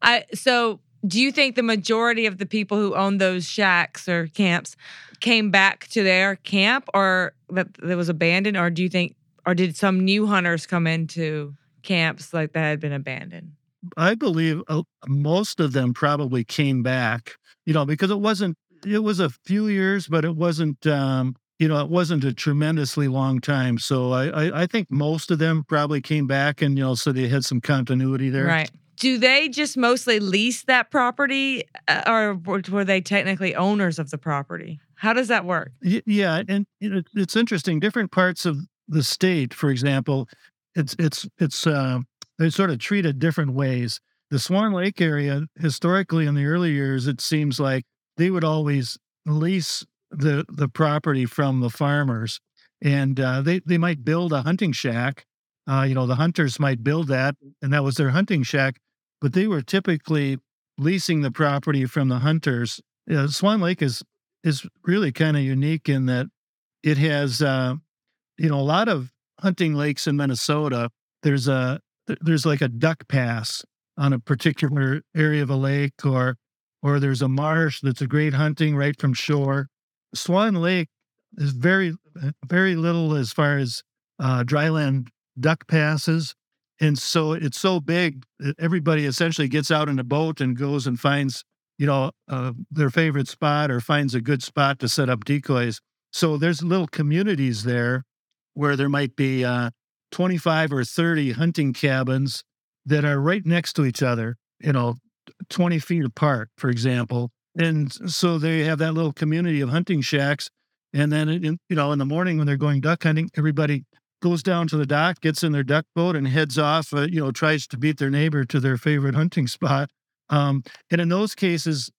I so do you think the majority of the people who owned those shacks or camps came back to their camp or that that was abandoned or do you think or did some new hunters come into camps like that had been abandoned? I believe uh, most of them probably came back, you know, because it wasn't it was a few years, but it wasn't um you know, it wasn't a tremendously long time. So I, I, I, think most of them probably came back and, you know, so they had some continuity there. Right. Do they just mostly lease that property uh, or were they technically owners of the property? How does that work? Yeah. And it's interesting. Different parts of the state, for example, it's, it's, it's, uh, they're sort of treated different ways. The Swan Lake area, historically in the early years, it seems like they would always lease the the property from the farmers and uh, they they might build a hunting shack. Uh, you know, the hunters might build that, and that was their hunting shack. But they were typically leasing the property from the hunters. Swan Lake is is really kind of unique in that it has, uh, you know, a lot of hunting lakes in Minnesota. There's a there's like a duck pass on a particular area of a lake, or or there's a marsh that's a great hunting right from shore. Swan Lake is very very little as far as uh, dryland duck passes. And so it's so big that everybody essentially gets out in a boat and goes and finds, you know, uh, their favorite spot or finds a good spot to set up decoys. So there's little communities there where there might be uh, 25 or 30 hunting cabins that are right next to each other, you know, 20 feet apart, for example. And so they have that little community of hunting shacks. And then, in, you know, in the morning when they're going duck hunting, everybody goes down to the dock, gets in their duck boat, and heads off. Uh, you know, tries to beat their neighbor to their favorite hunting spot. Um, and in those cases,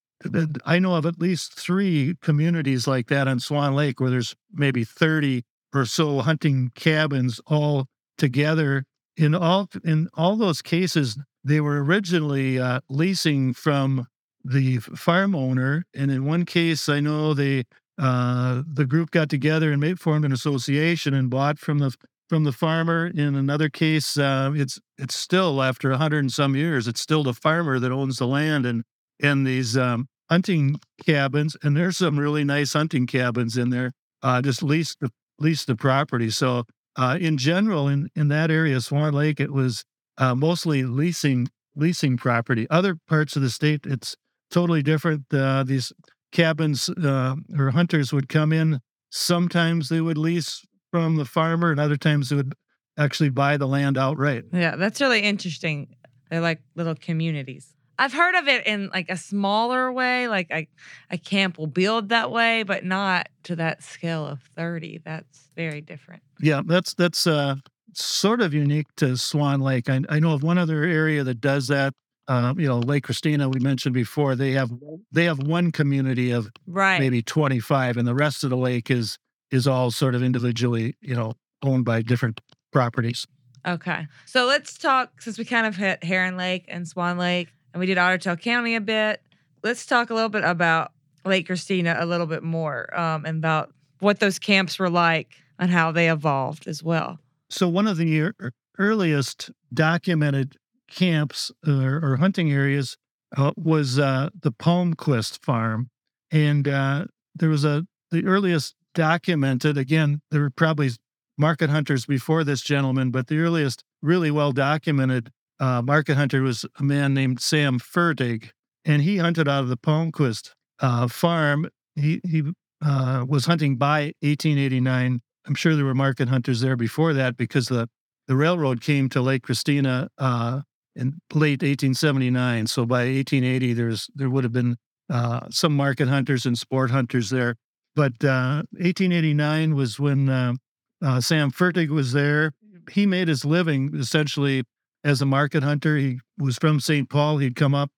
I know of at least three communities like that on Swan Lake where there's maybe 30 or so hunting cabins all together. In all in all those cases, they were originally uh, leasing from the farm owner, and in one case, I know they uh, the group got together and made formed an association and bought from the from the farmer. In another case, uh, it's it's still after a hundred and some years, it's still the farmer that owns the land and and these um, hunting cabins. And there's some really nice hunting cabins in there. Uh, just lease the lease the property. So uh, in general, in in that area, Swan Lake, it was uh, mostly leasing leasing property. Other parts of the state, it's totally different. Uh, these cabins uh, or hunters would come in. Sometimes they would lease from the farmer, and other times they would actually buy the land outright. Yeah, that's really interesting. They're like little communities. I've heard of it in like a smaller way, like a, a camp will build that way, but not to that scale of 30. That's very different. Yeah, that's that's uh, sort of unique to Swan Lake. I, I know of one other area that does that. Uh, you know, Lake Christina, we mentioned before, they have they have one community of right. maybe 25, and the rest of the lake is is all sort of individually, you know, owned by different properties. Okay. So let's talk since we kind of hit Heron Lake and Swan Lake and we did Otter Tail County a bit. Let's talk a little bit about Lake Christina a little bit more um, and about what those camps were like and how they evolved as well. So, one of the earliest documented camps or, or hunting areas uh, was uh, the Palmquist Farm. And uh, there was a, the earliest documented. Again, there were probably market hunters before this gentleman, but the earliest really well documented uh, market hunter was a man named Sam Fertig, and he hunted out of the Palmquist uh, farm. He he uh, was hunting by 1889. I'm sure there were market hunters there before that because the the railroad came to Lake Christina uh, in late 1879. So by 1880, there's there would have been uh, some market hunters and sport hunters there. But 1889 uh, was when uh, uh, Sam Fertig was there. He made his living essentially as a market hunter. He was from St. Paul. He'd come up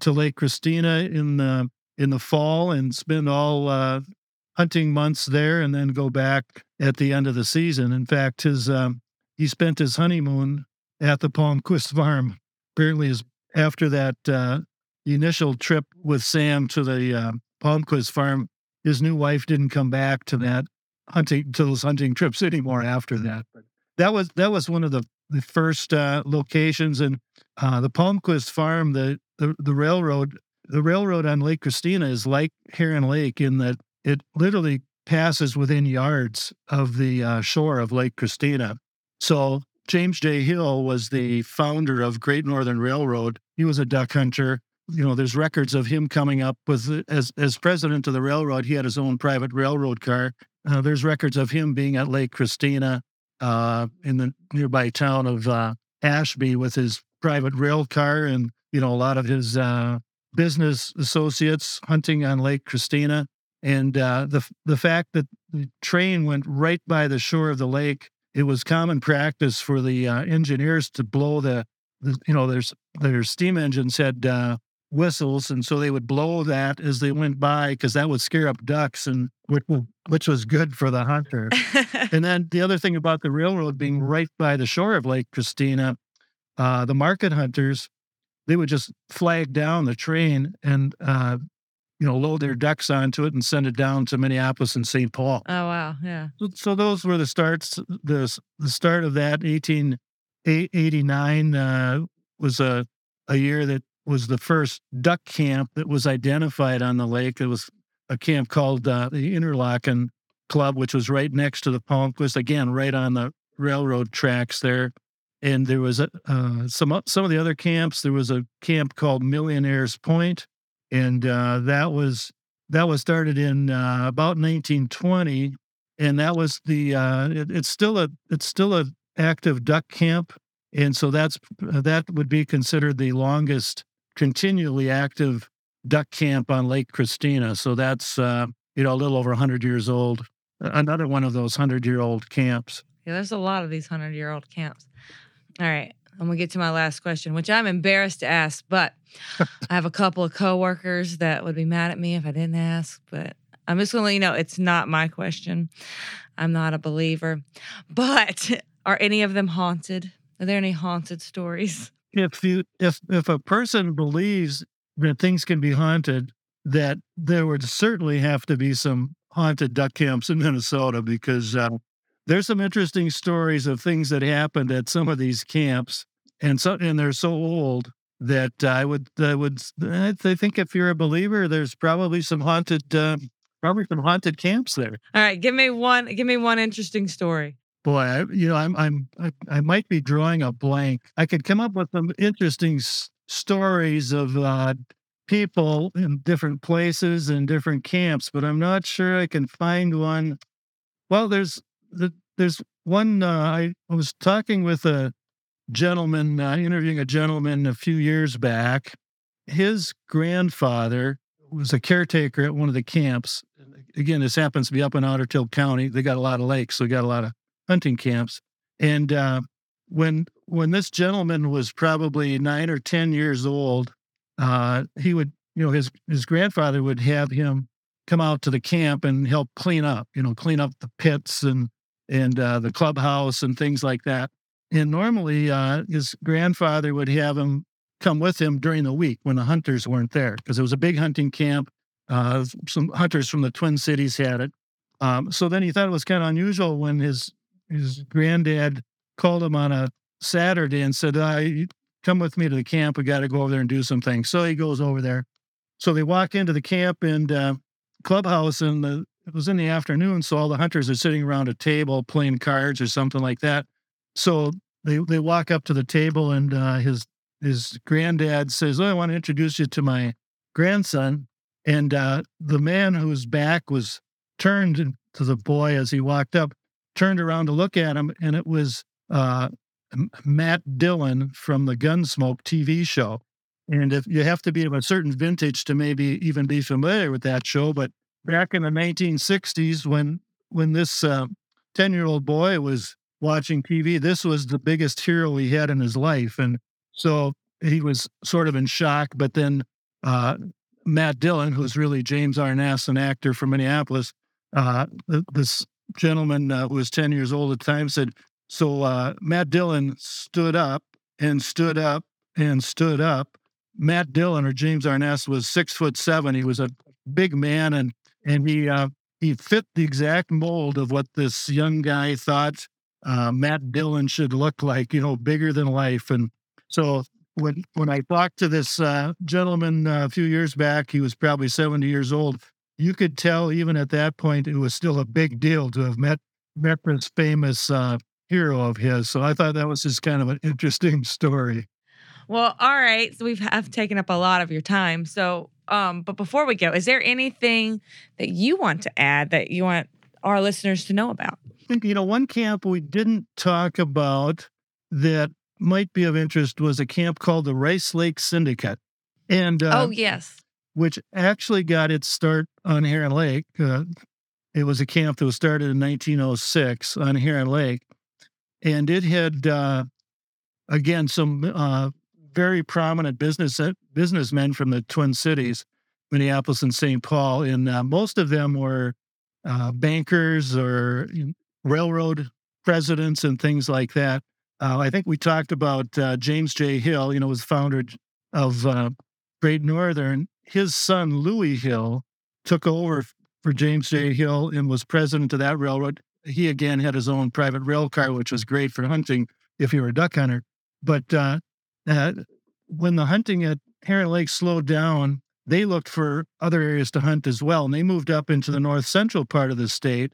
to Lake Christina in the in the fall and spend all uh, hunting months there, and then go back at the end of the season. In fact, his um, he spent his honeymoon at the Palmquist Farm. Apparently, his, after that uh, initial trip with Sam to the uh, Palmquist Farm, his new wife didn't come back to that hunting to those hunting trips anymore after that. But that was that was one of the the first uh, locations and uh, the Palmquist Farm. The, the the railroad the railroad on Lake Christina is like Heron Lake in that it literally passes within yards of the uh, shore of Lake Christina. So James J. Hill was the founder of Great Northern Railroad. He was a duck hunter you know, there's records of him coming up with as as president of the railroad. He had his own private railroad car. Uh, there's records of him being at Lake Christina uh, in the nearby town of uh, Ashby with his private rail car, and you know, a lot of his uh, business associates hunting on Lake Christina. And uh, the the fact that the train went right by the shore of the lake, it was common practice for the uh, engineers to blow the, the, you know, there's their steam engines had whistles, and so they would blow that as they went by because that would scare up ducks, and which, which was good for the hunter. and then the other thing about the railroad being right by the shore of Lake Christina, uh, the market hunters they would just flag down the train and uh, you know load their ducks onto it and send it down to Minneapolis and St. Paul. Oh wow, yeah. So, so those were the starts. The the start of that 1889 uh, was a a year that was the first duck camp that was identified on the lake. It was a camp called uh, the Interlaken Club, which was right next to the Palmquist, again, right on the railroad tracks there. And there was a, uh, some some of the other camps. There was a camp called Millionaires Point, and uh, that was that was started in uh, about 1920, and that was the uh, it, it's still a it's still a active duck camp, and so that's that would be considered the longest continually active duck camp on Lake Christina. So that's uh, you know a little over 100 years old. Another one of those 100 year old camps. Yeah, there's a lot of these 100 year old camps. All right. I'm gonna get to my last question, which I'm embarrassed to ask, but I have a couple of coworkers that would be mad at me if I didn't ask. But I'm just gonna let you know it's not my question. I'm not a believer. But are any of them haunted? Are there any haunted stories? If you if if a person believes that things can be haunted, that there would certainly have to be some haunted duck camps in Minnesota because uh, there's some interesting stories of things that happened at some of these camps, and so and they're so old that I would I would I think if you're a believer, there's probably some haunted uh, probably some haunted camps there. All right, give me one give me one interesting story. Boy, I, you know, I'm I'm I, I, might be drawing a blank. I could come up with some interesting s- stories of uh, people in different places and different camps, but I'm not sure I can find one. Well, there's the, there's one. Uh, I, was talking with a gentleman, uh, interviewing a gentleman a few years back. His grandfather was a caretaker at one of the camps. Again, this happens to be up in Otter Tail County. They got a lot of lakes, so they got a lot of hunting camps. And uh, when when this gentleman was probably nine or ten years old, uh, he would, you know, his his grandfather would have him come out to the camp and help clean up, you know, clean up the pits and and uh, the clubhouse and things like that. And normally, uh, his grandfather would have him come with him during the week when the hunters weren't there because it was a big hunting camp. Uh, some hunters from the Twin Cities had it. Um, so then he thought it was kind of unusual when his his granddad called him on a Saturday and said, "I come with me to the camp. We got to go over there and do some things." So he goes over there. So they walk into the camp and uh, clubhouse, and the, it was in the afternoon. So all the hunters are sitting around a table playing cards or something like that. So they they walk up to the table, and uh, his his granddad says, "Oh, I want to introduce you to my grandson." And uh, the man whose back was turned to the boy as he walked up turned around to look at him, and it was uh, Matt Dillon from the Gunsmoke TV show. And if you have to be of a certain vintage to maybe even be familiar with that show, but back in the 1960s, when when this ten uh, year old boy was watching TV, this was the biggest hero he had in his life, and so he was sort of in shock. But then uh, Matt Dillon, who's really James Arness, an actor from Minneapolis, uh, this gentleman uh, who was 10 years old at the time said, So uh, Matt Dillon stood up and stood up and stood up. Matt Dillon or James Arness was six foot seven. He was a big man and and he uh, he fit the exact mold of what this young guy thought uh, Matt Dillon should look like, you know, bigger than life. And so when when I talked to this uh, gentleman uh, a few years back, he was probably 70 years old you could tell even at that point it was still a big deal to have met met this famous uh, hero of his. So I thought that was just kind of an interesting story. Well, all right. So we've have taken up a lot of your time. So, um, but before we go, is there anything that you want to add that you want our listeners to know about? I think you know one camp we didn't talk about that might be of interest was a camp called the Rice Lake Syndicate. And uh, oh yes, which actually got its start on Heron Lake. Uh, it was a camp that was started in 1906 on Heron Lake. And it had, uh, again, some uh, very prominent business businessmen from the Twin Cities, Minneapolis and St. Paul, and uh, most of them were uh, bankers or railroad presidents and things like that. Uh, I think we talked about uh, James J. Hill, you know, was founder of uh, Great Northern. His son, Louis Hill, took over for James J. Hill and was president of that railroad. He again had his own private rail car, which was great for hunting if you were a duck hunter. But uh, when the hunting at Heron Lake slowed down, they looked for other areas to hunt as well. And they moved up into the north central part of the state,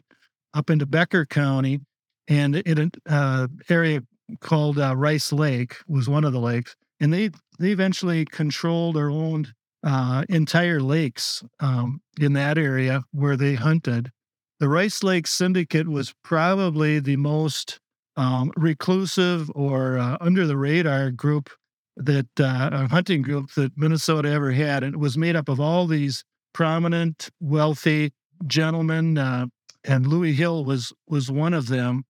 up into Becker County, and in an uh, area called uh, Rice Lake was one of the lakes. And they they eventually controlled or owned uh, entire lakes um, in that area where they hunted. The Rice Lake Syndicate was probably the most um, reclusive or uh, under the radar group that uh, a hunting group that Minnesota ever had. And it was made up of all these prominent, wealthy gentlemen, uh, and Louis Hill was was one of them.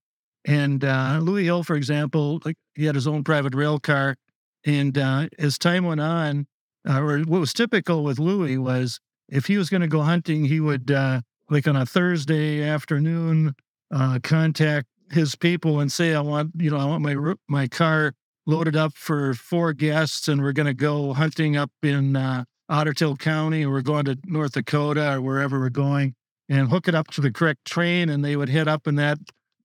And uh, Louis Hill, for example, like he had his own private rail car. And uh, as time went on, uh, or what was typical with Louis was if he was going to go hunting, he would uh, like on a Thursday afternoon contact his people and say, "I want you know I want my my car loaded up for four guests, and we're going to go hunting up in uh, Ottertail County, or we're going to North Dakota, or wherever we're going, and hook it up to the correct train, and they would head up in that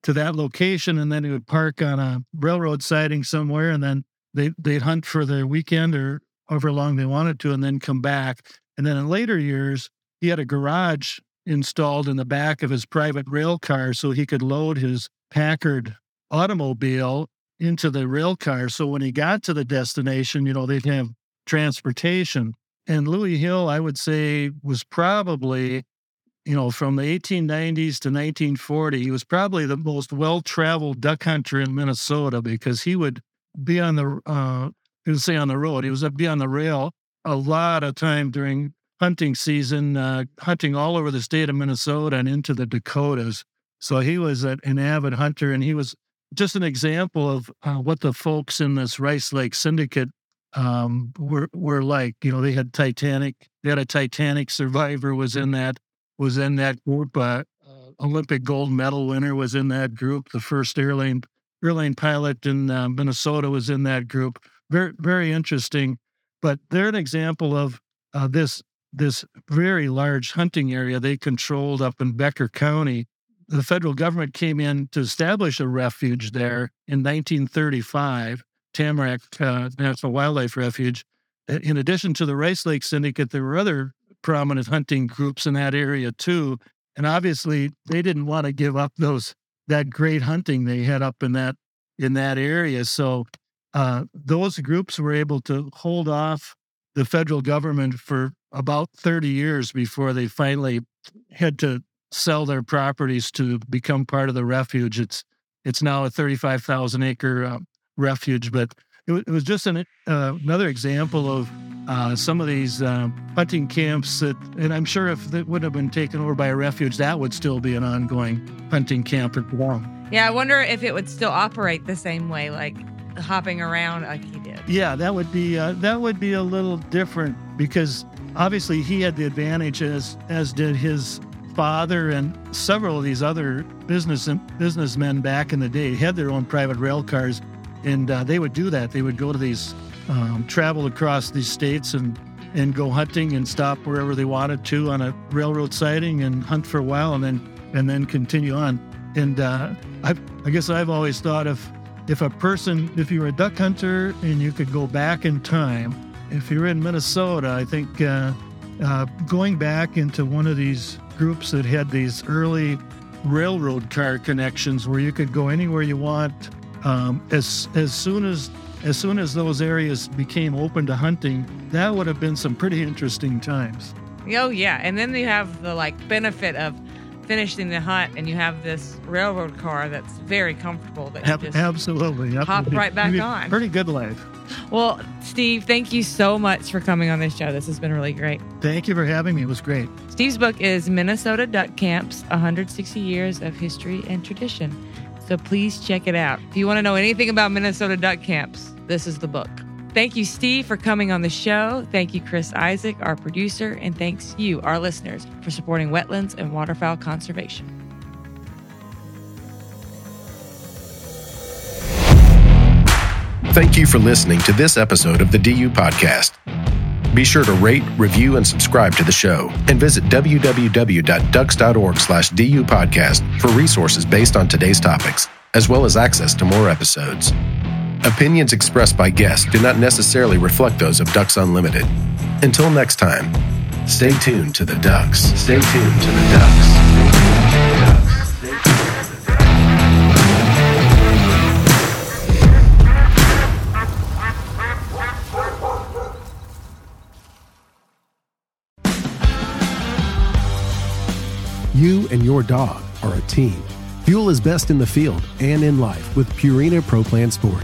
to that location, and then it would park on a railroad siding somewhere, and then they they'd hunt for the weekend or however long they wanted to, and then come back. And then in later years, he had a garage installed in the back of his private rail car so he could load his Packard automobile into the rail car. So when he got to the destination, you know, they'd have transportation. And Louis Hill, I would say, was probably, you know, from the 1890s to 1940, he was probably the most well traveled duck hunter in Minnesota because he would be on the, uh, he would say on the road, he was be on the rail a lot of time during hunting season, uh, hunting all over the state of Minnesota and into the Dakotas. So he was an avid hunter and he was just an example of uh, what the folks in this Rice Lake Syndicate um, were were like. You know, they had Titanic. They had a Titanic survivor was in that was in that group. Uh, uh, Olympic gold medal winner was in that group. The first airline airline pilot in uh, Minnesota was in that group. Very very interesting. But they're an example of uh, this this very large hunting area they controlled up in Becker County the federal government came in to establish a refuge there in 1935, Tamarack uh, National Wildlife Refuge. In addition to the Rice Lake Syndicate, there were other prominent hunting groups in that area too. And obviously, they didn't want to give up those that great hunting they had up in that in that area. So uh, those groups were able to hold off the federal government for about 30 years before they finally had to sell their properties to become part of the refuge. It's it's now a 35,000 acre uh, refuge, but it, it, was just an, uh, another example of uh, some of these uh, hunting camps that, and I'm sure if it would have been taken over by a refuge, that would still be an ongoing hunting camp as well. Yeah, I wonder if it would still operate the same way, like hopping around like he did. Yeah, that would be uh, that would be a little different because obviously he had the advantage as as did his father and several of these other business businessmen back in the day had their own private rail cars, and uh, they would do that. They would go to these, um, travel across these states and and go hunting and stop wherever they wanted to on a railroad siding and hunt for a while and then and then continue on. And uh, I, I guess I've always thought if if a person, if you were a duck hunter and you could go back in time, if you're in Minnesota, I think uh, uh, going back into one of these groups that had these early railroad car connections where you could go anywhere you want. Um, as as soon as as soon as those areas became open to hunting, that would have been some pretty interesting times. Oh yeah, and then you have the like benefit of finishing the hunt, and you have this railroad car that's very comfortable. That Ab- absolutely, hop right back on. Pretty good life. Well, Steve, thank you so much for coming on this show. This has been really great. Thank you for having me. It was great. Steve's book is Minnesota Duck Camps 160 Years of History and Tradition. So please check it out. If you want to know anything about Minnesota duck camps, this is the book. Thank you, Steve, for coming on the show. Thank you, Chris Isaac, our producer. And thanks you, our listeners, for supporting wetlands and waterfowl conservation. Thank you for listening to this episode of the DU Podcast. Be sure to rate, review, and subscribe to the show, and visit www.ducks.org slash DU podcast for resources based on today's topics, as well as access to more episodes. Opinions expressed by guests do not necessarily reflect those of Ducks Unlimited. Until next time, stay tuned to the Ducks. Stay tuned to the Ducks. You and your dog are a team. Fuel is best in the field and in life with Purina Pro Plan Sport.